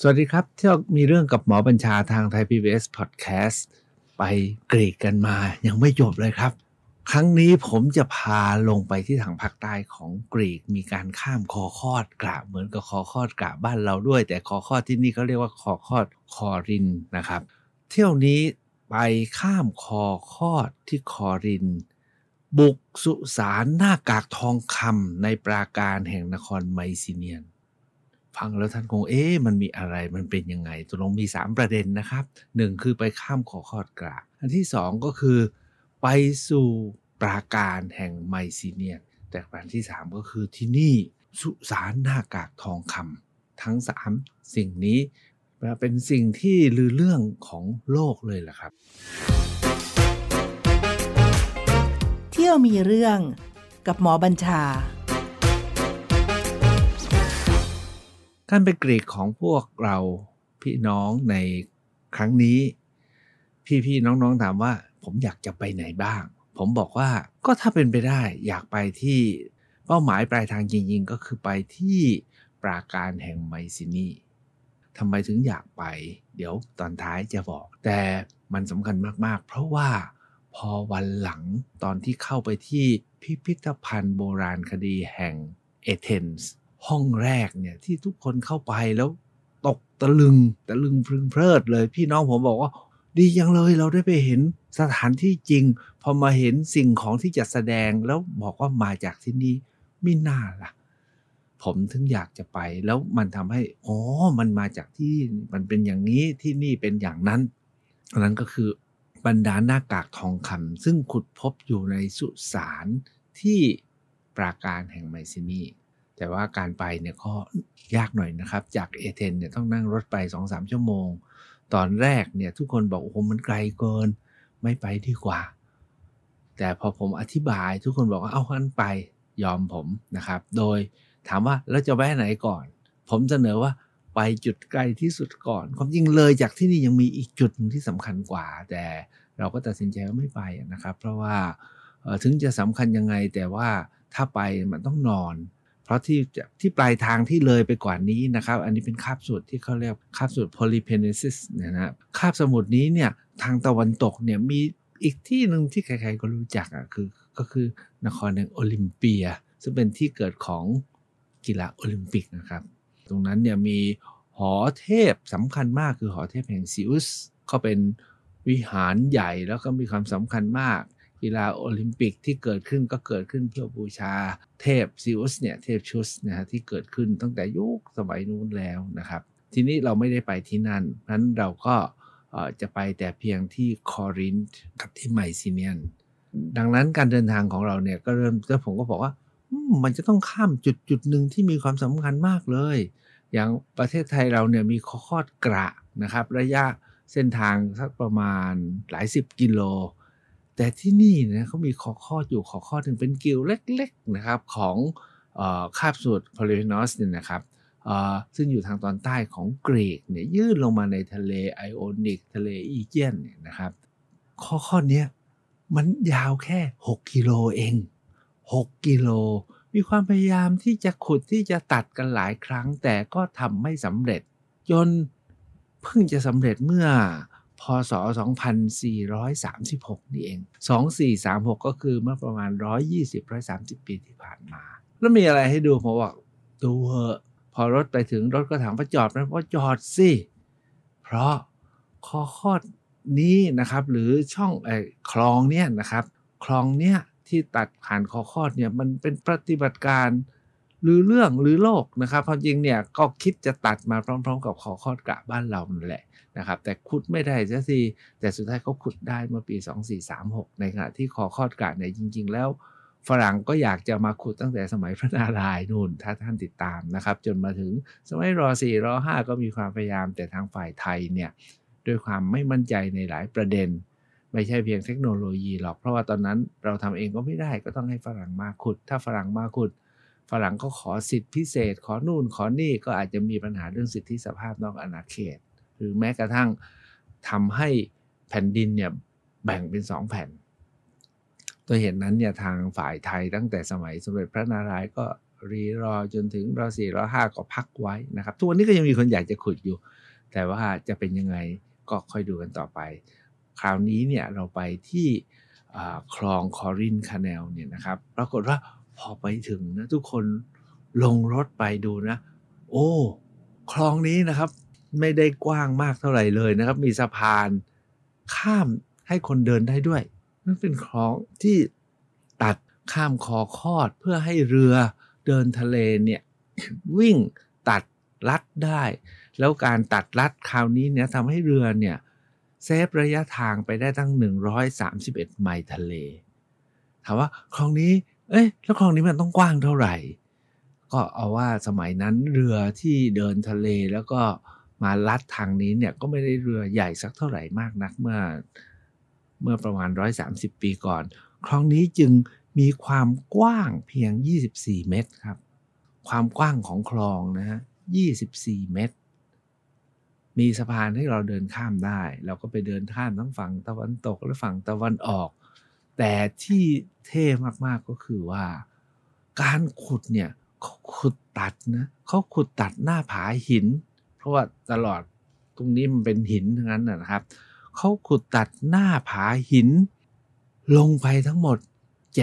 สวัสดีครับที่มีเรื่องกับหมอบัญชาทางไทย PBS Podcast ไปกรีกกันมายังไม่จบเลยครับ ครั้งนี้ผมจะพาลงไปที่ทางภาคใต้ของกรีกมีการข้ามคอคอดกระเหมือนกับคอคอดกระบ้านเราด้วย แต่คอคอดที่นี่เขาเรียกว่าคอคอดคอรินนะครับ เที่ยวนี้ไปข้ามคอคอดที่คอริน บุกสุสานหน้ากากทองคำในปราการแห่งนครไมซิเนียน ฟังแล้วท่านคงเอ๊ะมันมีอะไรมันเป็นยังไงตกลงมี 3 ประเด็นนะครับหนึ่งคือไปข้ามขอคอดกราอันที่สองก็คือ ไปสู่ปราการแห่งไมซิเนียนแต่ประการที่สามก็คือที่นี่สุสานหน้ากากทองคำทั้งสามสิ่งนี้เป็นสิ่งที่ลือเรื่องของโลกเลยแหละครับ เที่ยวมีเรื่องกับหมอบัญชา การไปกรีกของพวกเราพี่น้องในครั้งนี้ พี่ๆน้องๆถามว่า ผมอยากจะไปไหนบ้าง ผมบอกว่าก็ถ้าเป็นไปได้อยากไปที่เป้าหมายปลายทางจริงๆ ก็คือไปที่ปราการแห่งไมซินีทำไมถึงอยากไป เดี๋ยวตอนท้ายจะบอก แต่มันสำคัญมากๆ เพราะว่าพอวันหลังตอนที่เข้าไปที่พิพิธภัณฑ์โบราณคดีแห่งเอเธนส์ ห้องแรกเนี่ยที่ทุกคนเข้าไปแล้วตกตะลึงตะลึงพึงเพลิดเลย พี่น้องผมบอกว่า ดียังเลยเราได้ไปเห็นสถานที่จริง พอมาเห็นสิ่งของที่จัดแสดงแล้วบอกว่ามาจากที่นี่ไม่น่าล่ะ ผมถึงอยากจะไป แล้วมันทำให้อ๋อมันมาจากที่มันเป็นอย่างนี้ที่นี่เป็นอย่างนั้นอันนั้นก็คือบรรดาหน้ากากทองคำซึ่งขุดพบอยู่ในสุสานที่ปราการแห่งไมซินี แต่ว่าการไปเนี่ยก็ยากหน่อยนะครับ จากเอเธนเนี่ยต้องนั่งรถไป 2-3 ชั่วโมง ตอนแรกเนี่ยทุกคนบอกโอ้โหมันไกลเกิน ไม่ไปดีกว่า แต่พอผมอธิบายทุกคนบอกว่าเอาขั้นไปยอมผมนะครับ โดยถามว่าแล้วจะแวะไหนก่อน ผมเสนอว่าไปจุดไกลที่สุดก่อน ความจริงเลยจากที่นี่ยังมีอีกจุดนึงที่สำคัญกว่า แต่เราก็ตัดสินใจว่าไม่ไปนะครับ เพราะว่าถึงจะสำคัญยังไงแต่ว่าถ้าไปมันต้องนอน ราะที่ที่ปลายทางที่เลยไปกว่านี้นะครับ อันนี้เป็นคาบสูตรที่เขาเรียกคาบสูตร Polypenesis นะนะคาบสมุทรนี้เนี่ยทางตะวันตกเนี่ยมีอีกที่หนึ่งที่ใครๆก็รู้จักอะคือก็คือนครแห่งโอลิมเปีย ซึ่งเป็นที่เกิดของกีฬาโอลิมปิกนะครับ ตรงนั้นเนี่ยมีหอเทพสำคัญมากคือหอเทพแห่งซีอุสเขาเป็นวิหารใหญ่แล้วก็มีความสำคัญมาก กีฬาโอลิมปิกที่เกิดขึ้นก็เกิดขึ้นเพื่อบูชาเทพซีอุสเนี่ยเทพซุสนะฮะที่เกิดขึ้นตั้งแต่ยุคสมัยนู้นแล้วนะครับ ทีนี้เราไม่ได้ไปที่นั่นนั้นเราก็จะไปแต่เพียงที่คอรินธ์กับที่ไมซิเนียน ดังนั้นการเดินทางของเราเนี่ยก็เริ่มแล้วผมก็บอกว่ามันจะต้องข้ามจุดจุดหนึ่งที่มีความสำคัญมากเลย อย่างประเทศไทยเราเนี่ยมีคอดกระนะครับ ระยะเส้นทางสักประมาณหลายสิบกิโล แต่ที่นี่นะเขามีขอข้ออยู่ขอข้อหนึ่งเป็นกิวเล็กๆนะครับของอคาบสูตรพอลินอสเนี่ยนะครับซึ่งอยู่ทางตอนใต้ของกรีกเนี่ยยื่นลงมาในทะเลไอโอนิกทะเลอีเจียนเนี่ยนะครับ ข้อข้อนี้มันยาวแค่ 6 กิโลเอง 6 กิโล มีความพยายามที่จะขุดที่จะตัดกันหลายครั้ง แต่ก็ทำไม่สำเร็จ จนเพิ่งจะสำเร็จเมื่อ พศ 2436 นี่เอง 2436 ก็คือเมื่อประมาณ 120-130 ปีที่ผ่านมา แล้วมีอะไรให้ดูผมบอกดูเหอะพอรถไปถึงรถก็ถามว่าจอดไหมเพราจอดสิ เพราะข้อข้อนี้นะครับ หรือช่องไอ้คลองเนี้ยนะครับ คลองเนี้ยที่ตัดผ่านคอคอดเนี่ยมันเป็นปฏิบัติการ หรือเรื่องหรือโลกนะครับความจริงเนี่ยก็คิดจะตัดมาพร้อม ๆ กับคอคอดกะบ้านเรานั่นแหละนะครับ แต่ขุดไม่ได้สักทีแต่สุดท้ายเขาขุดได้เมื่อปี 2436 ในขณะที่คอคอดกะเนี่ยจริง ๆ แล้วฝรั่งก็อยากจะมาขุดตั้งแต่สมัยพระนารายณ์นู่นถ้าท่านติดตามนะครับ จนมาถึงสมัยรอสี่รอห้าก็มีความพยายามแต่ทางฝ่ายไทยเนี่ยด้วยความไม่มั่นใจในหลายประเด็น ไม่ใช่เพียงเทคโนโลยีหรอก เพราะว่าตอนนั้นเราทำเองก็ไม่ได้ก็ต้องให้ฝรั่งมาขุด ถ้าฝรั่งมาขุด ฝรั่งก็ขอสิทธิพิเศษ ขอนู่นขอนี่ก็อาจจะมีปัญหาเรื่องสิทธิสภาพนอกอาณาเขต หรือแม้กระทั่งทำให้แผ่นดินเนี่ยแบ่งเป็นสองแผ่นด้วยเหตุนั้นเนี่ยทางฝ่ายไทยตั้งแต่สมัยสมเด็จพระนารายณ์ก็รีรอจนถึงรอสี่รอห้าก็พักไว้นะครับทุกวันนี้ก็ยังมีคนอยากจะขุดอยู่ แต่ว่าจะเป็นยังไงก็ค่อยดูกันต่อไป คราวนี้เนี่ยเราไปที่คลองคอริน canal เนี่ยนะครับ ปรากฏว่า พอไปถึงนะทุกคนลงรถไปดูนะ โอ้ คลองนี้นะครับ ไม่ได้กว้างมากเท่าไหร่เลยนะครับ มีสะพานข้ามให้คนเดินได้ด้วยนั่นเป็นคลองที่ตัดข้ามคอคอดเพื่อให้เรือเดินทะเลเนี่ยวิ่งตัดลัดได้ แล้วการตัดลัดคราวนี้เนี่ยทำให้เรือเนี่ยเซฟระยะทางไปได้ตั้ง 131 ไมล์ทะเล ถามว่าคลองนี้ เอ้ยแล้วคลองนี้มันต้องกว้างเท่าไหร่ ก็เอาว่าสมัยนั้นเรือที่เดินทะเลแล้วก็มาลัดทางนี้เนี่ยก็ไม่ได้เรือใหญ่สักเท่าไหร่มากนักเมื่อ เมื่อประมาณ 130 ปีก่อน คลองนี้จึงมีความกว้างเพียง 24 เมตรครับ ความกว้างของคลองนะฮะ 24 เมตร มีสะพานให้เราเดินข้ามได้ เราก็ไปเดินข้ามทั้งฝั่งตะวันตกและฝั่งตะวันออก แต่ที่เท่มากๆก็คือว่า การขุดเนี่ยเขาขุดตัดนะเขาขุดตัดหน้าผาหิน เพราะว่าตลอดตรงนี้มันเป็นหินทั้งนั้นนะครับเขาขุดตัดหน้าผาหิน ลงไปทั้งหมด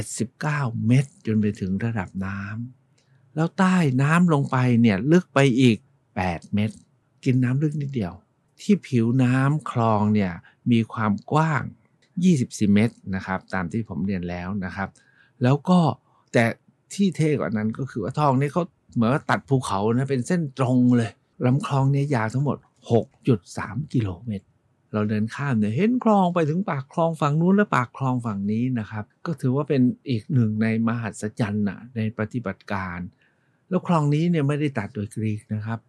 79 เมตร จนไปถึงระดับน้ำแล้วใต้น้ำลงไปเนี่ยลึกไปอีก 8 เมตร กินน้ำลึกนิดเดียว ที่ผิวน้ำคลองเนี่ยมีความกว้าง 24เมตรนะครับตามที่ผมเรียนแล้วนะครับ แล้วก็แต่ที่เท่กว่านั้นก็คือว่าทองนี่เขาเหมือนว่าตัดภูเขานะเป็นเส้นตรงเลยลำคลองนี้ยาวทั้งหมด 6.3 กิโลเมตร เราเดินข้ามเนี่ยเห็นคลองไปถึงปากคลองฝั่งนู้นและปากคลองฝั่งนี้นะครับ ก็ถือว่าเป็นอีกหนึ่งในมหัศจรรย์นะในปฏิบัติการ แล้วคลองนี้เนี่ยไม่ได้ตัดโดยกรีกนะครับ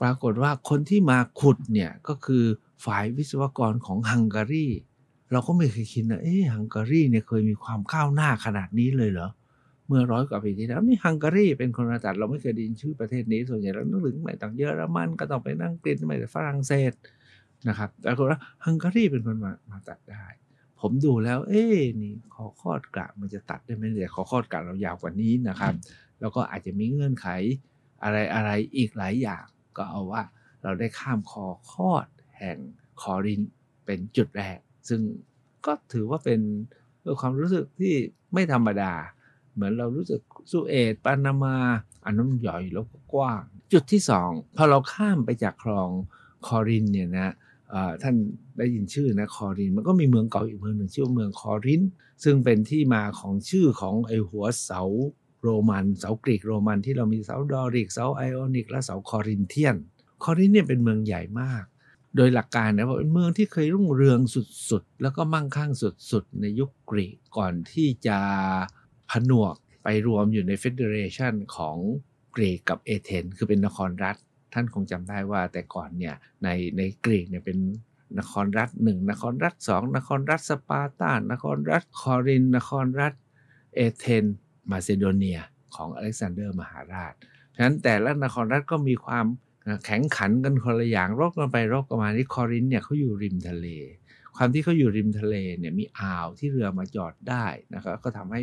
ปรากฏว่าคนที่มาขุดเนี่ยก็คือฝ่ายวิศวกรของฮังการี เราก็ไม่เคยคิดนะเอ๊ะฮังการีเนี่ยเคยมีความก้าวหน้าขนาดนี้เลยเหรอเมื่อร้อยกว่าปีที่แล้วนี่ฮังการีเป็นคนมาตัดเราไม่เคยได้ยินชื่อประเทศนี้ส่วนใหญ่เรานึกถึงไม่ต่างเยอรมันก็ต้องไปนั่งกฤษไม่แต่ฝรั่งเศสนะครับแต่คนว่าฮังการีเป็นคนมามาตัดได้ ผมดูแล้ว เอ๊นี่ขอคอดกะมันจะตัดได้ไหมแต่ขอคอดกะเรายาวกว่านี้นะครับ แล้วก็อาจจะมีเงื่อนไขอะไรอะไรอีกหลายอย่าง ก็เอาว่าเราได้ข้ามคอคอดแห่งคอรินเป็นจุดแรก ซึ่งก็ถือว่าเป็นความรู้สึกที่ไม่ธรรมดา เหมือนเรารู้สึกสุเอตปานามาอันนั้นใหญ่แล้วก็กว้าง จุดที่สองพอเราข้ามไปจากคลองคอรินเนี่ยนะท่านได้ยินชื่อนะคอรินมันก็มีเมืองเก่าอีกเมืองหนึ่งชื่อเมืองคอรินซึ่งเป็นที่มาของชื่อของไอหัวเสาโรมันเสากรีกโรมันที่เรามีเสาดอริกเสาไอออนิกและเสาคอรินเทียน คอรินเนี่ยเป็นเมืองใหญ่มาก โดยหลักการนะว่าเป็นเมืองที่เคยรุ่งเรืองสุดๆ แล้วก็มั่งคั่งสุดๆ ในยุคกรีกก่อนที่จะผนวกไปรวมอยู่ใน federation ของกรีกกับเอเธนคือเป็นนครรัฐ ท่านคงจำได้ว่าแต่ก่อนเนี่ยในในกรีกเนี่ยเป็นนครรัฐหนึ่งนครรัฐสองนครรัฐสปาร์ตานนครรัฐคอริน นครรัฐเอเธนมาซิโดเนียของอเล็กซานเดอร์มหาราชฉะนั้นแต่ละนครรัฐก็มีความ แข่งขันกันคนละอย่างรบกันไปรบกันมาที่คอรินเนี่ยเขาอยู่ริมทะเล ความที่เขาอยู่ริมทะเลเนี่ยมีอ่าวที่เรือมาจอดได้นะครับก็ทำให้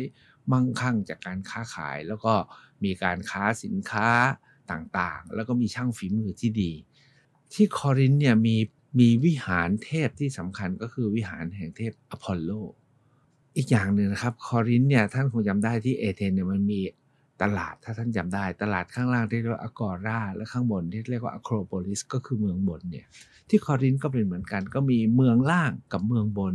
มั่งคั่งจากการค้าขาย แล้วก็มีการค้าสินค้าต่างๆ แล้วก็มีช่างฝีมือที่ดี ที่คอรินเนี่ยมีมีวิหารเทพที่สำคัญก็คือวิหารแห่งเทพอพอลโล อีกอย่างหนึ่งนะครับ คอรินเนี่ยท่านคงจำได้ที่เอเธนเนี่ยมันมี ตลาดถ้าท่านจำได้ ตลาดข้างล่างที่เรียกว่าอากอราและข้างบนที่เรียกว่าอะโครโพลิสก็คือเมืองบนเนี่ยที่คอรินก็เป็นเหมือนกัน ก็มีเมืองล่างกับเมืองบน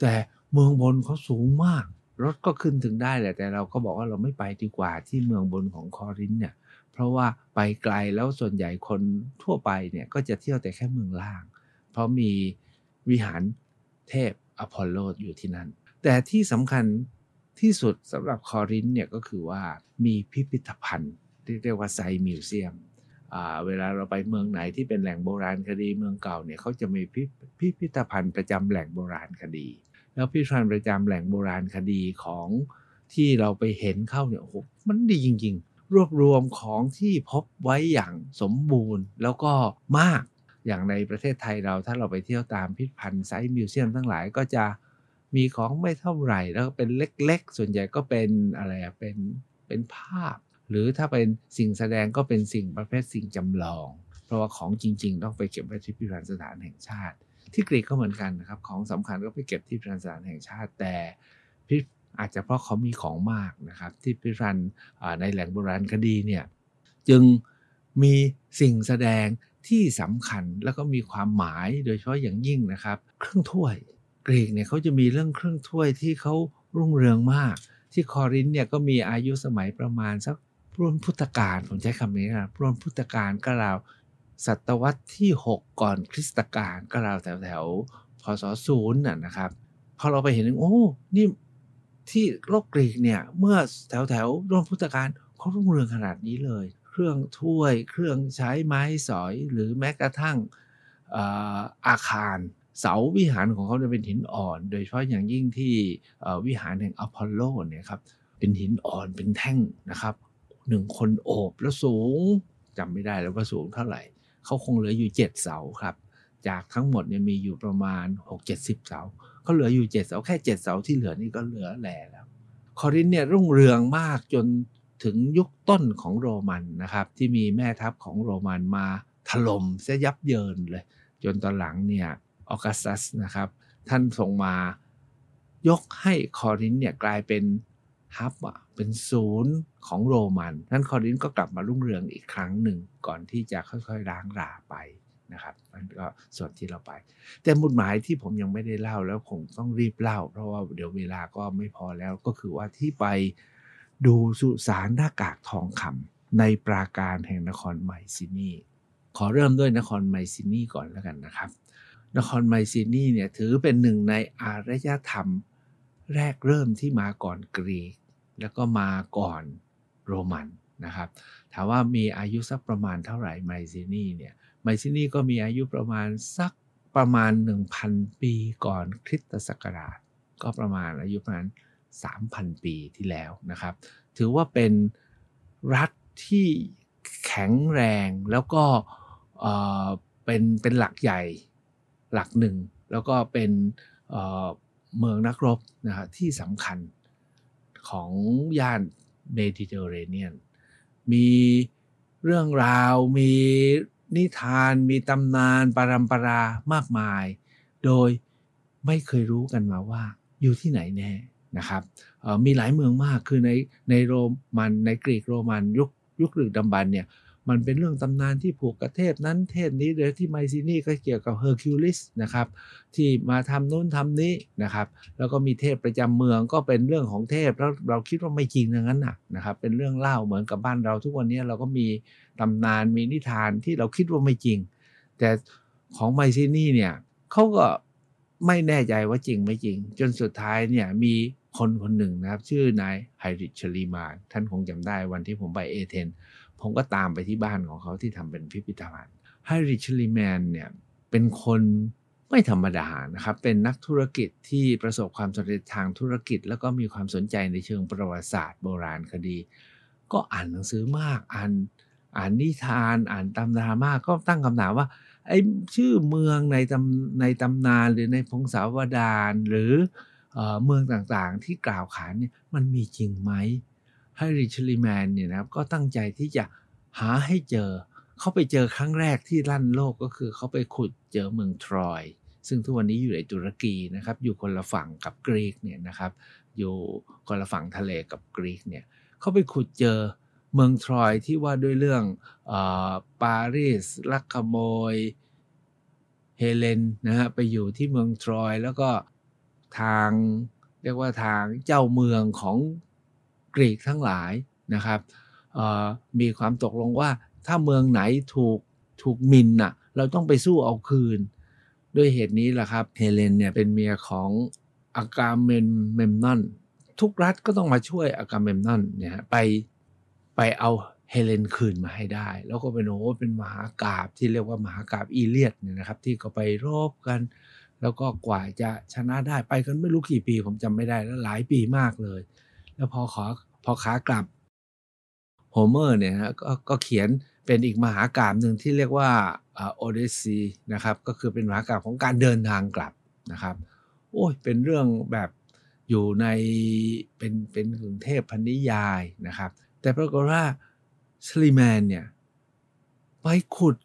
แต่เมืองบนเขาสูงมาก รถก็ขึ้นถึงได้แหละแต่เราก็บอกว่าเราไม่ไปดีกว่าที่เมืองบนของคอรินเนี่ยเพราะว่าไปไกลแล้วส่วนใหญ่คนทั่วไปเนี่ยก็จะเที่ยวแต่แค่เมืองล่าง เพราะมีวิหารเทพอพอลโลอยู่ที่นั่น แต่ที่สำคัญ ที่สุดสำหรับคอรินเนี่ยก็คือว่ามีพิพิธภัณฑ์ที่เรียกว่าไซมิวเซียมเวลาเราไปเมืองไหนที่เป็นแหล่งโบราณคดีเมืองเก่าเนี่ยเขาจะมีพิพิธภัณฑ์ประจำแหล่งโบราณคดี แล้วพิพิธภัณฑ์ประจำแหล่งโบราณคดีของที่เราไปเห็นเข้าเนี่ยโอ้โหมันดีจริง ๆ รวบรวมของที่พบไว้อย่างสมบูรณ์แล้วก็มากอย่างในประเทศไทยเราถ้าเราไปเที่ยวตามพิพิธภัณฑ์ไซต์มิวเซียมทั้งหลายก็จะ มีของไม่เท่าไหร่แล้วก็เป็นเล็กๆ ส่วนใหญ่ก็เป็นอะไรอะเป็นเป็นภาพ หรือถ้าเป็นสิ่งแสดงก็เป็นสิ่งประเภทสิ่งจำลอง เพราะว่าของจริง ๆ ต้องไปเก็บไว้ที่พิพิธภัณฑ์สถานแห่งชาติ ที่กรีกก็เหมือนกันนะครับ ของสำคัญก็ไปเก็บที่พิพิธภัณฑ์สถานแห่งชาติ แต่พิอาจจะเพราะเขามีของมากนะครับ ที่พิพิธภัณฑ์ในแหล่งโบราณคดีเนี่ยจึงมีสิ่งแสดงที่สำคัญแล้วก็มีความหมายโดยเฉพาะอย่างยิ่งนะครับ เครื่องถ้วย กรีกเนี่ยเขาจะมีเรื่องเครื่องถ้วยที่เขารุ่งเรืองมาก ที่คอรินเนี่ยก็มีอายุสมัยประมาณสักรุ่นพุทธกาลผมใช้คำนี้นะรุ่นพุทธกาลก็ราวศตวรรษที่ 6 ก่อนคริสตกาลก็ราวแถวแถวพศศูนย์น่ะนะครับพอเราไปเห็นโอ้นี่ที่โลกกรีกเนี่ยเมื่อแถวแถวรุ่นพุทธกาลเขารุ่งเรืองขนาดนี้เลย เครื่องถ้วย เครื่องใช้ไม้สอยหรือแม้กระทั่งอาคาร เสาวิหารของเขาเป็นหินอ่อน โดยเฉพาะอย่างยิ่งที่วิหารแห่งอพอลโลเนี่ยครับเป็นหินอ่อนเป็นแท่งนะครับหนึ่งคนโอบแล้วสูงจำไม่ได้แล้วว่าสูงเท่าไหร่เขาคงเหลืออยู่ 7 เสาครับ จากทั้งหมดเนี่ยมีอยู่ประมาณ 6-70 เสาเขาเหลืออยู่ 7 เสาแค่ 7 เสาที่เหลือนี่ก็เหลือแหล่แล้ว คอรินเนี่ยรุ่งเรืองมากจนถึงยุคต้นของโรมันนะครับ ที่มีแม่ทัพของโรมันมาถล่มเสียยับเยินเลย จนตอนหลังเนี่ย ออกัสซัสนะครับ ท่านส่งมายกให้คอรินเนี่ยกลายเป็นฮับอะเป็นศูนย์ของโรมันนั้นคอรินก็กลับมารุ่งเรืองอีกครั้งหนึ่งก่อนที่จะค่อยๆร้างราไปนะครับนั่นก็ส่วนที่เราไป แต่มุดหมายที่ผมยังไม่ได้เล่าแล้วคงต้องรีบเล่า เพราะว่าเดี๋ยวเวลาก็ไม่พอแล้วก็คือว่าที่ไปดูสุสานหน้ากากทองคำในปราการแห่งนครไมซินีขอเริ่มด้วยนครไมซินีก่อนแล้วกันนะครับ นครไมซินีเนี่ยถือเป็นหนึ่งในอารยธรรม แรกเริ่มที่มาก่อนกรีก แล้วก็มาก่อนโรมันนะครับถามว่ามีอายุสักประมาณเท่าไหร่ไมซินีเนี่ยไมซินีก็มีอายุประมาณสักประมาณ 1,000 ปีก่อนคริสตศักราช ก็ประมาณอายุประมาณ 3,000 ปีที่แล้วนะครับ ถือว่าเป็นรัฐที่แข็งแรงแล้วก็เป็นเป็นหลักใหญ่ หลักหนึ่ง แล้วก็เป็นเมืองนักรบนะฮะที่สำคัญของย่านเมดิเตอร์เรเนียน มีเรื่องราว มีนิทาน มีตำนานปรำปรามากมาย โดยไม่เคยรู้กันมาว่าอยู่ที่ไหนแน่นะครับมีหลายเมืองมากคือในในโรมันในกรีกโรมันยุคยุคหรือดำบันเนี่ย มันเป็นเรื่องตำนานที่ผูกกับเทพนั้นเทพนี้โดยที่ไมซินีก็เกี่ยวกับเฮอร์คิวลิสนะครับที่มาทำนู้นทำนี้นะครับ แล้วก็มีเทพประจำเมืองก็เป็นเรื่องของเทพแล้วเราคิดว่าไม่จริงอย่างนั้นนะนะครับ เป็นเรื่องเล่าเหมือนกับบ้านเราทุกวันนี้เราก็มีตำนานมีนิทานที่เราคิดว่าไม่จริง แต่ของไมซินีเนี่ยเขาก็ไม่แน่ใจว่าจริงไม่จริง จนสุดท้ายเนี่ยมีคนคนหนึ่งนะครับ ชื่อนายไฮริชลีมานท่านคงจำได้วันที่ผมไปเอเธน ผมก็ตามไปที่บ้านของเขาที่ทำเป็นพิพิธภัณฑ์ไฮริชลีแมนเนี่ยเป็นคนไม่ธรรมดานะครับ เป็นนักธุรกิจที่ประสบความสำเร็จทางธุรกิจ แล้วก็มีความสนใจในเชิงประวัติศาสตร์โบราณคดี ก็อ่านหนังสือมาก อ่านอ่านนิทาน อ่านตำนานมาก ก็ตั้งคำถามว่าไอ้ชื่อเมืองในตำในตำนานหรือในพงศาวดารหรือเมืองต่างๆ ที่กล่าวขานเนี่ยมันมีจริงไหม ให้ริชลีแมนเนี่ยนะครับก็ตั้งใจที่จะหาให้เจอ เขาไปเจอครั้งแรกที่ลั่นโลกก็คือเขาไปขุดเจอเมืองทรอย ซึ่งทุกวันนี้อยู่ในตุรกีนะครับ อยู่คนละฝั่งกับกรีกเนี่ยนะครับ อยู่คนละฝั่งทะเลกับกรีกเนี่ยเขาไปขุดเจอเมืองทรอยที่ว่าด้วยเรื่องอปารีสลักขโมยเฮเลนนะฮะไปอยู่ที่เมืองทรอยแล้วก็ทางเรียกว่าทางเจ้าเมืองของ กรีกทั้งหลายนะครับมีความตกลงว่าถ้าเมืองไหนถูกถูกหมิ่นน่ะเราต้องไปสู้เอาคืน ด้วยเหตุนี้แหละครับเฮเลนเนี่ยเป็นเมียของอากาเมน อากาเมมนอนทุกรัฐก็ต้องมาช่วยอากาเมมนอนเนี่ยไปไปเอาเฮเลนคืนมาให้ได้ แล้วก็เป็นโอ้เป็นมหากาพย์ที่เรียกว่ามหากาพย์อีเลียดเนี่ยนะครับ ที่ก็ไปรบกัน แล้วก็กว่าจะชนะได้ไปกันไม่รู้กี่ปีผมจำไม่ได้แล้วหลายปีมากเลย แล้วพอขอพอขากลับโฮเมอร์เนี่ยฮะกก็เขียนเป็นอีกมหากาบหนึ่งที่เรียกว่าโอเดซีนะครับก็คือเป็นมหากาบของการเดินทางกลับนะครับโอ้ยเป็นเรื่องแบบอยู่ในเป็นเป็นกรุงเทพพันนิยายนะครับ แต่ปรากฏว่าสลีแมนเนี่ยไปขุด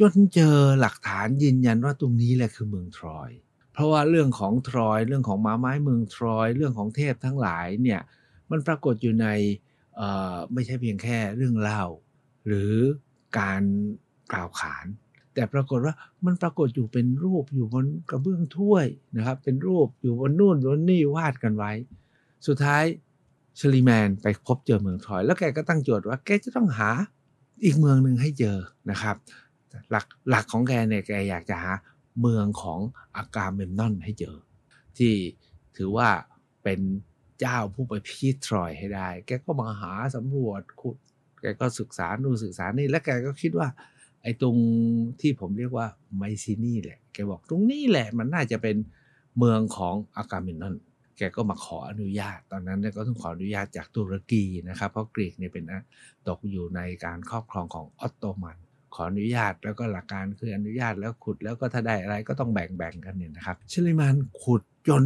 จนเจอหลักฐานยืนยันว่าตรงนี้แหละคือเมืองทรอย เพราะว่าเรื่องของทรอย เรื่องของม้าไม้เมืองทรอย เรื่องของเทพทั้งหลายเนี่ย มันปรากฏอยู่ในไม่ใช่เพียงแค่เรื่องเล่า หรือการกล่าวขาน แต่ปรากฏว่ามันปรากฏอยู่เป็นรูปอยู่บนกระเบื้องถ้วยนะครับ เป็นรูปอยู่บนนู่นบนนี่วาดกันไว้ สุดท้ายชลีแมนไปพบเจอเมืองทรอย แล้วแกก็ตั้งโจทย์ว่าแกจะต้องหาอีกเมืองหนึ่งให้เจอนะครับหลักหลักของแกเนี่ยแกอยากจะหาเมืองของอากาเมมนอนให้เจอ ที่ถือว่าเป็น เจ้าผู้ไปพีทรอยให้ได้ แกก็มาหาสำรวจขุด แกก็ศึกษาดูศึกษานี่ และแกก็คิดว่า ไอ้ตรงที่ผมเรียกว่าไมซินี่แหละ แกบอกตรงนี้แหละมันน่าจะเป็นเมืองของอากาเมนนอนแกก็มาขออนุญาต ตอนนั้นก็ต้องขออนุญาตจากตุรกีนะครับ เพราะกรีกเนี่ยเป็นตกอยู่ในการครอบครองของออตโตมัน ขออนุญาตแล้วก็หลักการคืออนุญาตแล้วขุดแล้วก็ถ้าได้อะไรก็ต้องแบ่งแบ่งกันเนี่ยนะครับชลิมานขุดจน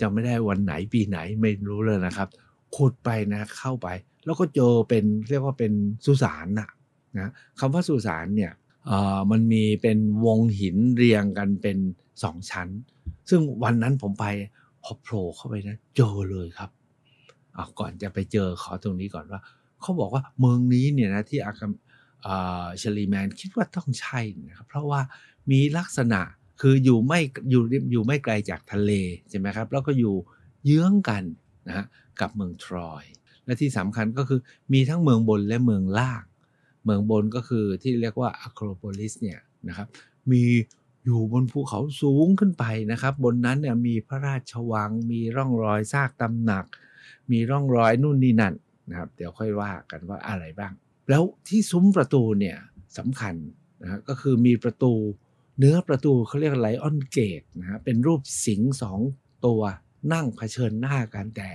จะไม่ได้วันไหนปีไหนไม่รู้เลยนะครับ ขุดไปนะเข้าไป แล้วก็เจอเป็นเรียกว่าเป็นสุสานนะนะคำว่าสุสานเนี่ยมันมีเป็นวงหินเรียงกันเป็นสองชั้น ซึ่งวันนั้นผมไปพอโผล่เข้าไปนะเจอเลยครับเอาก่อนจะไปเจอขอตรงนี้ก่อนว่า เขาบอกว่าเมืองนี้เนี่ยนะที่อากาชลีแมนคิดว่าต้องใช่นะครับเพราะว่ามีลักษณะ คืออยู่ไม่อยู่อยู่ไม่ไกลจากทะเลใช่ไหมครับ แล้วก็อยู่เยื้องกันนะฮะกับเมืองทรอย และที่สำคัญก็คือมีทั้งเมืองบนและเมืองล่าง เมืองบนก็คือที่เรียกว่าอะโครโพลิสเนี่ยนะครับ มีอยู่บนภูเขาสูงขึ้นไปนะครับ บนนั้นเนี่ยมีพระราชวัง มีร่องรอยซากตำหนัก มีร่องรอยนู่นนี่นั่นนะครับ เดี๋ยวค่อยว่ากันว่าอะไรบ้าง แล้วที่ซุ้มประตูเนี่ยสำคัญนะก็คือมีประตู เนื้อประตูเขาเรียกไลออนเกตนะฮะเป็นรูปสิงสองตัวนั่งเผชิญหน้ากันแต่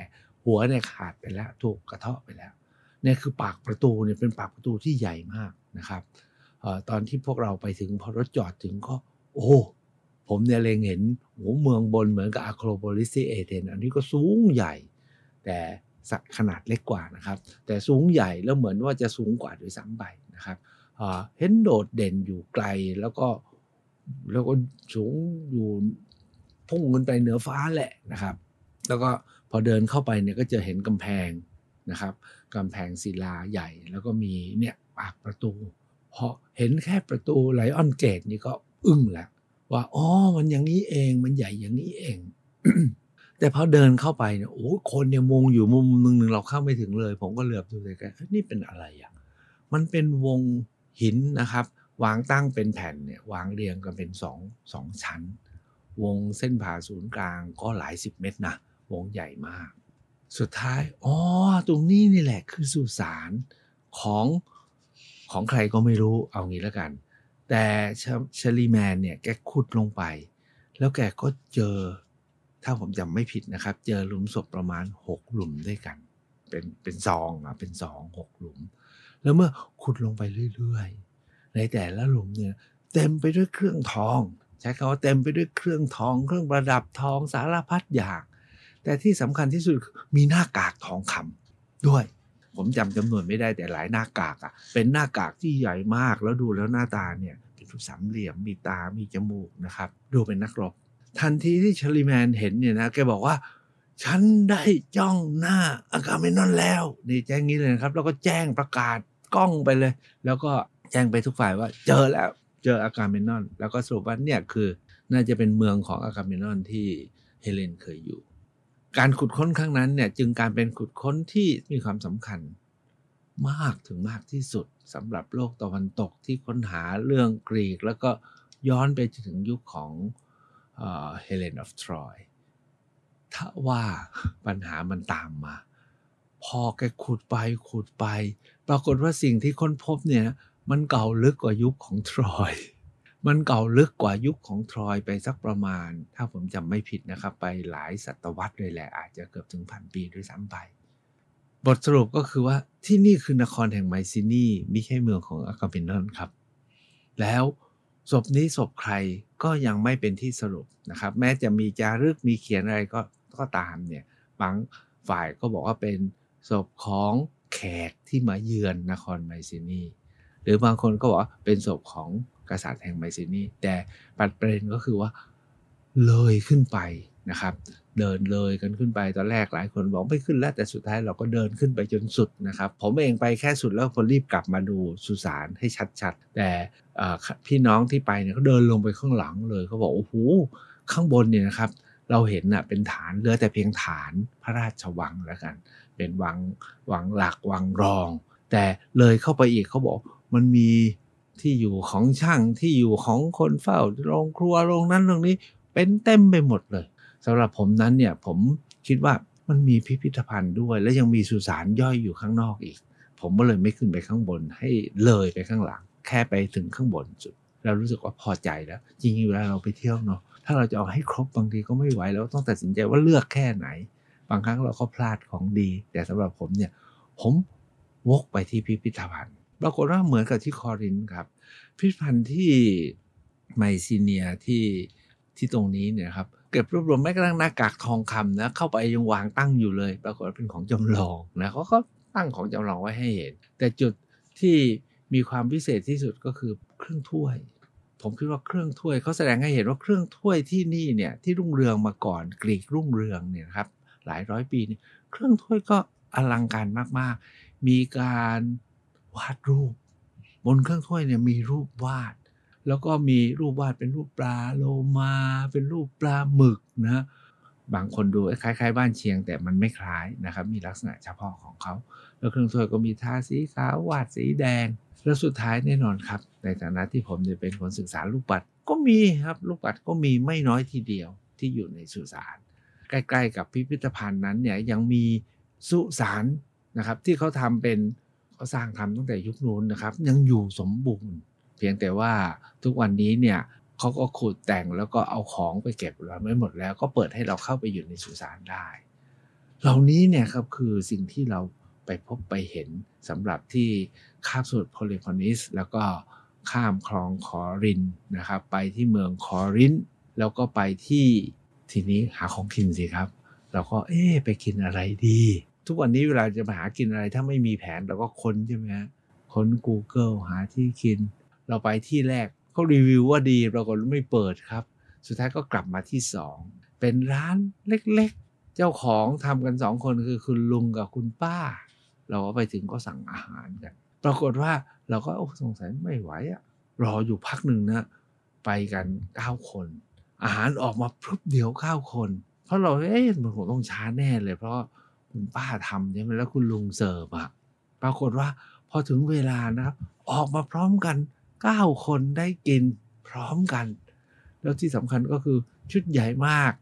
หัวเนี่ยขาดไปแล้วถูกกระเทาะไปแล้วเนี่ยคือปากประตูเนี่ยเป็นปากประตูที่ใหญ่มากนะครับออตอนที่พวกเราไปถึงพอรถจอดถึงก็ โอ้ผมเนี่ยเลงเห็นโอ้เมืองบนเหมือนกับอะโครโพลิสเอเธนอันนี้ก็สูงใหญ่ แต่ขนาดเล็กกว่านะครับ แต่สูงใหญ่แล้วเหมือนว่าจะสูงกว่าด้วยซ้ำไปนะครับเห็นโดดเด่นอยู่ไกลแล้วก็ แล้วก็สูงอยู่พุ่งขึ้นไปเหนือฟ้าแหละนะครับ แล้วก็พอเดินเข้าไปเนี่ยก็จะเห็นกำแพงนะครับกำแพงศิลาใหญ่ แล้วก็มีเนี่ยปากประตูพอเห็นแค่ประตูไลออนเกตนี่ก็อึ้งแล้วว่าอ๋อมันอย่างนี้เองมันใหญ่อย่างนี้เอง แต่พอเดินเข้าไปเนี่ยโอ้คนเนี่ยมุงอยู่มุมหนึ่งเราเข้าไม่ถึงเลย ผมก็เหลือบดูเลยกันนี่เป็นอะไรอะมันเป็นวงหินนะครับ วางตั้งเป็นแผ่นเนี่ยวางเรียงกันเป็นสองสองชั้น วงเส้นผ่าศูนย์กลางก็หลายสิบเมตรนะวงใหญ่มาก สุดท้ายอ๋อตรงนี้นี่แหละคือสุสานของของใครก็ไม่รู้เอางี้แล้วกัน แต่เชลีแมนเนี่ยแกขุดลงไป แล้วแกก็เจอ ถ้าผมจำไม่ผิดนะครับ เจอหลุมศพประมาณ 6 หลุมด้วยกัน เป็นเป็นซองอะเป็นซองหกหลุม แล้วเมื่อขุดลงไปเรื่อย ในแต่ละหลุมเนี่ยเต็มไปด้วยเครื่องทอง ใช้คำว่าเต็มไปด้วยเครื่องทอง เครื่องประดับทองสารพัดอย่าง แต่ที่สำคัญที่สุดมีหน้ากากทองคำด้วย ผมจำจำนวนไม่ได้แต่หลายหน้ากากอะ่ะเป็นหน้ากากที่ใหญ่มากแล้วดูแล้วหน้าตาเนี่ยเป็นรูปสามเหลี่ยมมีตามีจมูกนะครับ ดูเป็นนักรบ ทันทีที่ชลีแมนเห็นเนี่ยนะแกบอกว่าฉันได้จ้องหน้าอากาเมนอนแล้ว นี่แจ้งนี้เลยนะครับ แล้วก็แจ้งประกาศกล้องไปเลย แล้วก็ แจ้งไปทุกฝ่ายว่าเจอแล้วเจออากาเมนอน แล้วก็สรุปว่าเนี่ยคือน่าจะเป็นเมืองของอากาเมนอนที่เฮเลนเคยอยู่ การขุดค้นครั้งนั้นเนี่ยจึงการเป็นขุดค้นที่มีความสำคัญมากถึงมากที่สุดสำหรับโลกตะวันตกที่ค้นหาเรื่องกรีก แล้วก็ย้อนไปถึงยุคของเฮเลนออฟทรอยถ้าว่าปัญหามันตามมา พอแกขุดไปขุดไป ปรากฏว่าสิ่งที่ค้นพบเนี่ย มันเก่าลึกกว่ายุคของทรอย มันเก่าลึกกว่ายุคของทรอยไปสักประมาณ ถ้าผมจำไม่ผิดนะครับ ไปหลายศตวรรษเลยแหละ อาจจะเกือบถึงพันปีด้วยซ้ำไป บทสรุปก็คือว่าที่นี่คือนครแห่งไมซินีไม่ใช่เมืองของอากาเปนอนครับ แล้วศพนี้ศพใครก็ยังไม่เป็นที่สรุปนะครับ แม้จะมีจารึกมีเขียนอะไรก็ก็ตามเนี่ยบางฝ่ายก็บอกว่าเป็นศพของแขกที่มาเยือนนครไมซินี หรือบางคนก็บอกว่าเป็นศพของกษัตริย์แห่งไมซินีแต่ปัดประเด็นก็คือว่าเลยขึ้นไปนะครับ เดินเลยกันขึ้นไปตอนแรกหลายคนบอกไม่ขึ้นแล้วแต่สุดท้ายเราก็เดินขึ้นไปจนสุดนะครับ ผมเองไปแค่สุดแล้วคนรีบกลับมาดูสุสานให้ชัดๆ แต่พี่น้องที่ไปเนี่ยเขาเดินลงไปข้างหลังเลยเขาบอกโอ้โหข้างบนเนี่ยนะครับเราเห็นน่ะเป็นฐานเหลือแต่เพียงฐานพระราชวังแล้วกัน เป็นวังวังหลักวังรอง แต่เลยเข้าไปอีกเขาบอก มันมีที่อยู่ของช่างที่อยู่ของคนเฝ้าโรงครัวโรงนั้นโรงนี้ เป็นเต็มไปหมดเลยสำหรับผมนั้นเนี่ยผมคิดว่ามันมีพิพิธภัณฑ์ด้วย และยังมีสุสานย่อยอยู่ข้างนอกอีก ผมก็เลยไม่ขึ้นไปข้างบนให้เลยไปข้างหลัง แค่ไปถึงข้างบนสุด เรารู้สึกว่าพอใจแล้ว จริงๆเวลาเราไปเที่ยวเนาะถ้าเราจะเอาให้ครบบางทีก็ไม่ไหวแล้วต้องตัดสินใจว่าเลือกแค่ไหน บางครั้งเราก็พลาดของดี แต่สำหรับผมเนี่ยผมวกไปที่พิพิธภัณฑ์ ปรากฏว่าเหมือนกับที่คอรินครับ พิพิธภัณฑ์ที่ไมซีเนียที่ที่ตรงนี้เนี่ยครับเก็บรวบรวมแม้กระทั่งหน้ากากทองคำนะ เข้าไปยังวางตั้งอยู่เลย ปรากฏว่าเป็นของจำลองนะเขาก็ตั้งของจำลองไว้ให้เห็น แต่จุดที่มีความพิเศษที่สุดก็คือเครื่องถ้วย ผมคิดว่าเครื่องถ้วยเขาแสดงให้เห็นว่าเครื่องถ้วยที่นี่เนี่ยที่รุ่งเรืองมาก่อนกรีกรุ่งเรืองเนี่ยครับหลายร้อยปีนี่เครื่องถ้วยก็อลังการมากๆ มีการ วาดรูป บนเครื่องถ้วยเนี่ยมีรูปวาด แล้วก็มีรูปวาดเป็นรูปปลาโลมา เป็นรูปปลาหมึกนะบางคนดูคล้าย ๆ บ้านเชียงแต่มันไม่คล้ายนะครับ มีลักษณะเฉพาะของเขาแล้วเครื่องถ้วยก็มีทาสีขาววาดสีแดง แล้วสุดท้ายแน่นอนครับ ในฐานะที่ผมจะเป็นคนศึกษาลูกปัดก็มีครับ ลูกปัดก็มีไม่น้อยทีเดียวที่อยู่ในสุสานใกล้ ๆ กับพิพิธภัณฑ์นั้นเนี่ยยังมีสุสานนะครับที่เขาทำเป็น เขาสร้างทำตั้งแต่ยุคนู้นนะครับ ยังอยู่สมบูรณ์ เพียงแต่ว่าทุกวันนี้เนี่ยเขาก็ขุดแต่งแล้วก็เอาของไปเก็บเราไม่หมดแล้ว ก็เปิดให้เราเข้าไปอยู่ในสุสานได้ เหล่านี้เนี่ยครับคือสิ่งที่เราไปพบไปเห็นสำหรับที่ข้ามสุดโพลิพอนิส แล้วก็ข้ามคลองคอรินนะครับ ไปที่เมืองคอรินแล้วก็ไปที่ทีนี้หาของกินสิครับ เราก็เอ๊ไปกินอะไรดี ทุกวันนี้เวลาจะมาหากินอะไร ถ้าไม่มีแผนเราก็ค้นใช่ไหมฮะค้น Google หาที่กิน เราไปที่แรกเขารีวิวว่าดีเราก็ไม่เปิดครับ สุดท้ายก็กลับมาที่สองเป็นร้านเล็กๆ เจ้าของทำกันสองคนคือคุณลุงกับคุณป้า เราก็ไปถึงก็สั่งอาหารกัน ปรากฏว่าเราก็โอ้สงสัยไม่ไหวอะรออยู่พักหนึ่งนะไปกันเก้าคน อาหารออกมาพรุบเดียวเก้าคน เพราะเราเอ๊ะมันคงต้องช้าแน่เลย เพราะ คุณป้าทำใช่ไหมแล้วคุณลุงเสิร์ฟอะปรากฏว่าพอถึงเวลานะครับ ออกมาพร้อมกัน9คนได้กินพร้อมกัน แล้วที่สำคัญก็คือชุดใหญ่มาก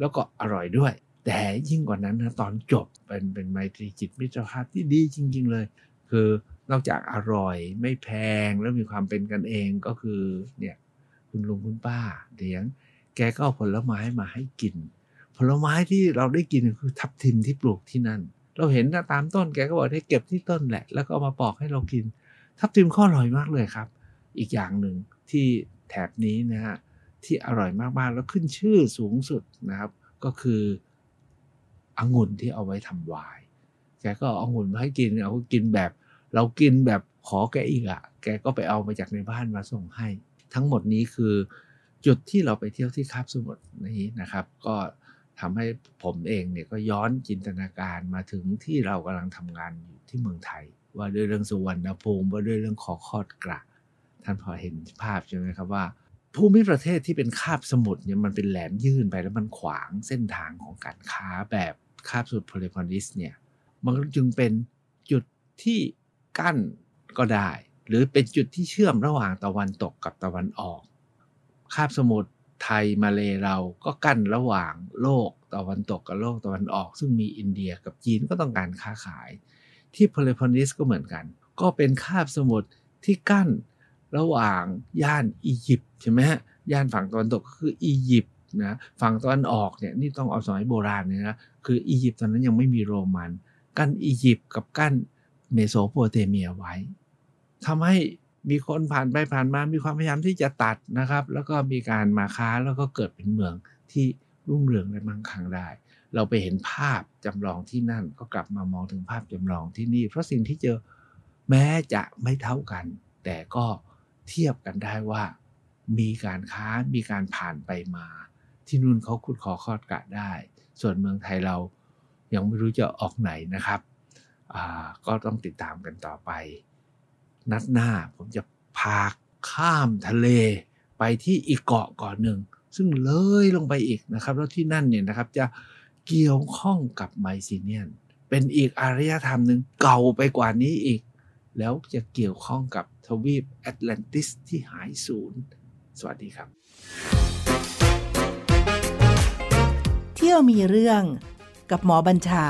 แล้วก็อร่อยด้วย แต่ยิ่งกว่านั้นนะตอนจบเป็นเป็นไมตรีจิตมิตรภาพที่ดีจริง ๆ เลย คือนอกจากอร่อยไม่แพงแล้วมีความเป็นกันเองก็คือเนี่ยคุณลุงคุณป้าเลี้ยง แกก็เอาผลไม้มาให้กิน ผลไม้ที่เราได้กินคือทับทิมที่ปลูกที่นั่น เราเห็นตามต้นแกก็บอกให้เก็บที่ต้นแหละ แล้วก็มาปอกให้เรากิน ทับทิมข้ออร่อยมากเลยครับ อีกอย่างหนึ่งที่แถบนี้นะฮะที่อร่อยมากๆแล้วขึ้นชื่อสูงสุดนะครับ ก็คือองุ่นที่เอาไว้ทำวาย แกก็เอาองุ่นมาให้กินเอากินแบบ เรากินแบบขอแกอีกอะ่ะ แกก็ไปเอามาจากในบ้านมาส่งให้ ทั้งหมดนี้คือจุดที่เราไปเที่ยวที่คาบสมุทรนี้นะครับ ก็ ทำให้ผมเองเนี่ยก็ย้อนจินตนาการมาถึงที่เรากำลังทำงานอยู่ที่เมืองไทย ว่าด้วยเรื่องสุวรรณภูมิว่าด้วยเรื่องขอคอดกระท่านพอเห็นภาพใช่ไหมครับว่า ภูมิประเทศที่เป็นคาบสมุทรเนี่ยมันเป็นแหลมยื่นไปแล้วมันขวางเส้นทางของการค้าแบบคาบสมุทรโพลิพอลิสเนี่ยมันจึงเป็นจุดที่กั้นก็ได้ หรือเป็นจุดที่เชื่อมระหว่างตะวันตกกับตะวันออก คาบสมุทร ไทยมาเลเราก็กั้นระหว่างโลกตะวันตกกับโลกตะวันออก ซึ่งมีอินเดียกับจีนก็ต้องการค้าขาย ที่โพลิพอลิสก็เหมือนกัน ก็เป็นคาบสมุทรที่กั้นระหว่างย่านอียิปต์ใช่ไหมฮะย่านฝั่งตะวันตกก็คืออียิปต์นะฝั่งตะวันออกเนี่ยนี่ต้องเอาสมัยโบราณเนี่ยนะคืออียิปต์ตอนนั้นยังไม่มีโรมัน กั้นอียิปต์กับกั้นเมโสโปเตเมียไว้ทำให้ มีคนผ่านไปผ่านมา มีความพยายามที่จะตัดนะครับ แล้วก็มีการมาค้าแล้วก็เกิดเป็นเมืองที่รุ่งเรืองและมั่งคั่งได้ เราไปเห็นภาพจำลองที่นั่นก็กลับมามองถึงภาพจำลองที่นี่ เพราะสิ่งที่เจอแม้จะไม่เท่ากัน แต่ก็เทียบกันได้ว่า มีการค้ามีการผ่านไปมา ที่นู่นเขาขุดขอคอดกะได้ ส่วนเมืองไทยเรายังไม่รู้จะออกไหนนะครับก็ต้องติดตามกันต่อไป นัดหน้าผมจะพาข้ามทะเลไปที่อีกเกาะเกาะหนึ่ง ซึ่งเลยลงไปอีกนะครับ แล้วที่นั่นเนี่ยนะครับจะเกี่ยวข้องกับไมซีเนียน เป็นอีกอารยธรรมหนึ่งเก่าไปกว่านี้อีก แล้วจะเกี่ยวข้องกับทวีปแอตแลนติสที่หายสูญสวัสดีครับ เที่ยวมีเรื่องกับหมอบัญชา